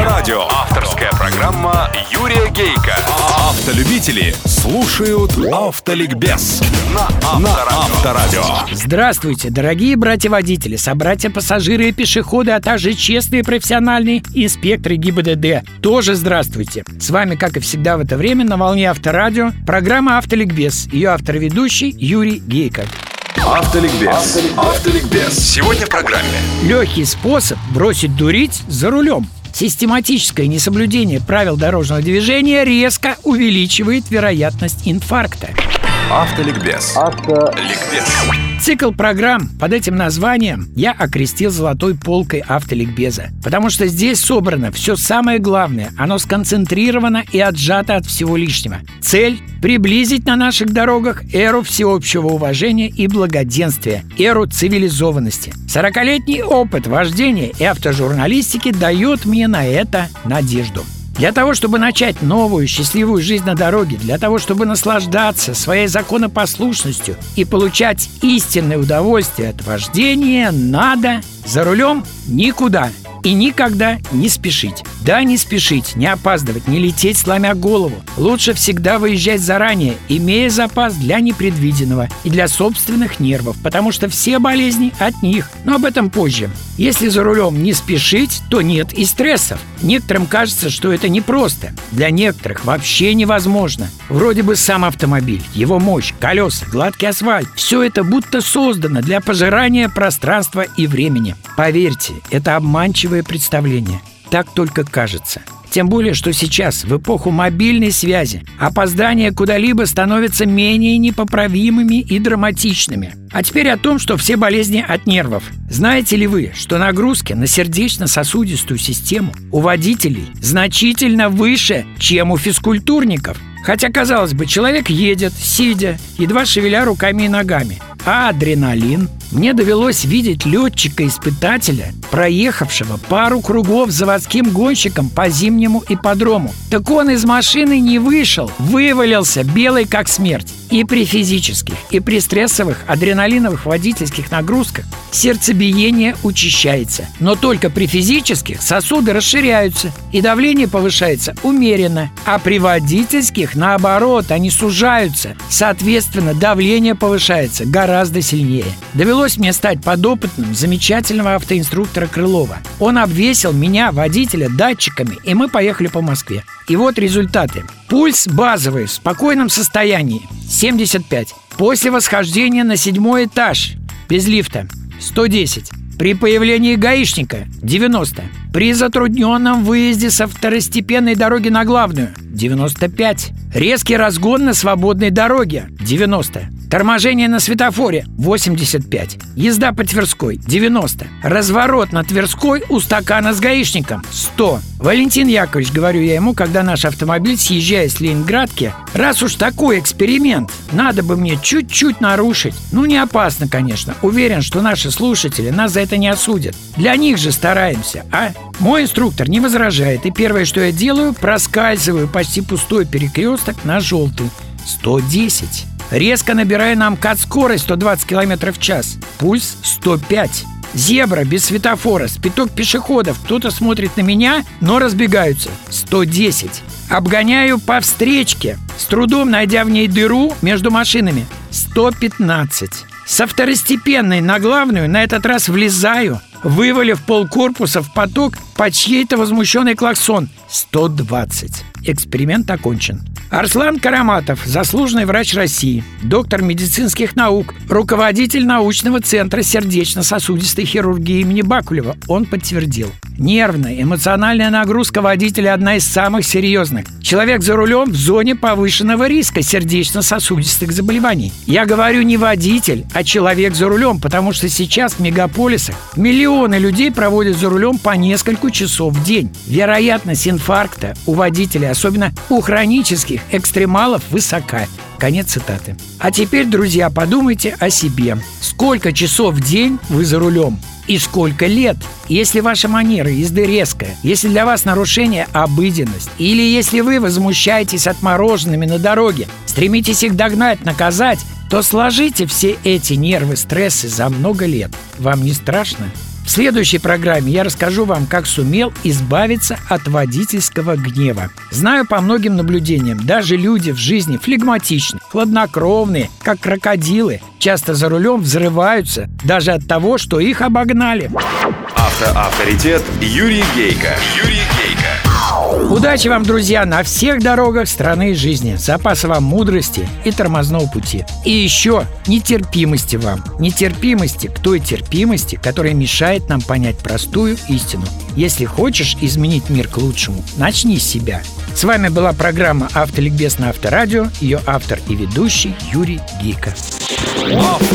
Авторадио. Авторская программа Юрия Гейка. Автолюбители слушают Автоликбез на Авторадио. Здравствуйте, дорогие братья-водители, собратья-пассажиры и пешеходы, а также честные профессиональные инспекторы ГИБДД. Тоже здравствуйте. С вами, как и всегда в это время, на волне Авторадио, программа «Автоликбез». Ее автор-ведущий Юрий Гейко. Автоликбез. Автоликбез. Сегодня в программе. Легкий способ бросить дурить за рулем. Систематическое несоблюдение правил дорожного движения резко увеличивает вероятность инфаркта. Автоликбез. Автоликбез. Цикл программ под этим названием я окрестил золотой полкой автоликбеза, потому что здесь собрано все самое главное, оно сконцентрировано и отжато от всего лишнего. Цель – приблизить на наших дорогах эру всеобщего уважения и благоденствия, эру цивилизованности. Сорокалетний опыт вождения и автожурналистики дает мне на это надежду. Для того, чтобы начать новую счастливую жизнь на дороге, для того, чтобы наслаждаться своей законопослушностью и получать истинное удовольствие от вождения, надо за рулем никуда – и никогда не спешить. Да, не спешить, не опаздывать, не лететь, сломя голову. Лучше всегда выезжать заранее, имея запас для непредвиденного и для собственных нервов, потому что все болезни от них. Но об этом позже. Если за рулем не спешить, то нет и стрессов. Некоторым кажется, что это непросто. Для некоторых вообще невозможно. Вроде бы сам автомобиль, его мощь, колеса, гладкий асфальт – все это будто создано для пожирания пространства и времени. Поверьте, это обманчивое представление. Так только кажется. Тем более, что сейчас, в эпоху мобильной связи, опоздания куда-либо становятся менее непоправимыми и драматичными. А теперь о том, что все болезни от нервов. Знаете ли вы, что нагрузки на сердечно-сосудистую систему у водителей значительно выше, чем у физкультурников? Хотя, казалось бы, человек едет, сидя, едва шевеля руками и ногами. А адреналин – мне довелось видеть летчика-испытателя, проехавшего пару кругов заводским гонщиком по зимнему ипподрому. Так он из машины не вышел, вывалился, белый как смерть. И при физических, и при стрессовых адреналиновых водительских нагрузках сердцебиение учащается. Но только при физических сосуды расширяются, и давление повышается умеренно. А при водительских, наоборот, они сужаются. Соответственно, давление повышается гораздо сильнее. Довелось мне стать подопытным замечательного автоинструктора Крылова. Он обвесил меня, водителя, датчиками, и мы поехали по Москве. И вот результаты. Пульс базовый, в спокойном состоянии – 75. После восхождения на седьмой этаж, без лифта – 110. При появлении гаишника – 90. При затрудненном выезде со второстепенной дороги на главную – 95. Резкий разгон на свободной дороге – 90. Торможение на светофоре – 85. Езда по Тверской – 90. Разворот на Тверской у стакана с гаишником – 100. Валентин Яковлевич, говорю я ему, когда наш автомобиль, съезжая с Ленинградки, раз уж такой эксперимент, надо бы мне чуть-чуть нарушить. Ну, не опасно, конечно. Уверен, что наши слушатели нас за это не осудят. Для них же стараемся, а? Мой инструктор не возражает, и первое, что я делаю, проскальзываю почти пустой перекресток на желтый. 110. Резко набирая на МКАД скорость 120 км в час. Пульс 105. Зебра без светофора, спиток пешеходов. Кто-то смотрит на меня, но разбегаются. 110. Обгоняю по встречке, с трудом найдя в ней дыру между машинами. 115. Со второстепенной на главную на этот раз влезаю, вывалив полкорпуса в поток по чьей-то возмущенный клаксон. 120. Эксперимент окончен. Арслан Караматов, заслуженный врач России, доктор медицинских наук, руководитель научного центра сердечно-сосудистой хирургии имени Бакулева. Он подтвердил. Нервная, эмоциональная нагрузка водителя одна из самых серьезных. Человек за рулем в зоне повышенного риска сердечно-сосудистых заболеваний. Я говорю не водитель, а человек за рулем, потому что сейчас в мегаполисах миллионы людей проводят за рулем по несколько часов в день. Вероятность инфаркта у водителей, особенно у хронических экстремалов, высока. Конец цитаты. А теперь, друзья, подумайте о себе. Сколько часов в день вы за рулем? И сколько лет? Если ваша манера езды резкая, если для вас нарушение обыденность, или если вы возмущаетесь отмороженными на дороге, стремитесь их догнать, наказать, то сложите все эти нервы, стрессы за много лет. Вам не страшно? В следующей программе я расскажу вам, как сумел избавиться от водительского гнева. Знаю по многим наблюдениям, даже люди в жизни флегматичны, хладнокровные, как крокодилы, часто за рулем взрываются даже от того, что их обогнали. Автоавторитет Юрий Гейка. Юрий. Удачи вам, друзья, на всех дорогах страны и жизни. Запаса вам мудрости и тормозного пути. И еще нетерпимости вам. Нетерпимости к той терпимости, которая мешает нам понять простую истину. Если хочешь изменить мир к лучшему, начни с себя. С вами была программа «Автоликбез» на Авторадио. Ее автор и ведущий Юрий Гейко.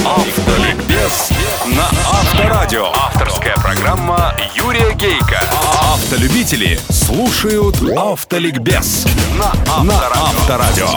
Автоликбез на Авторадио. Авторская программа Юрия Гейка. Автолюбители слушают Автоликбез на Авторадио.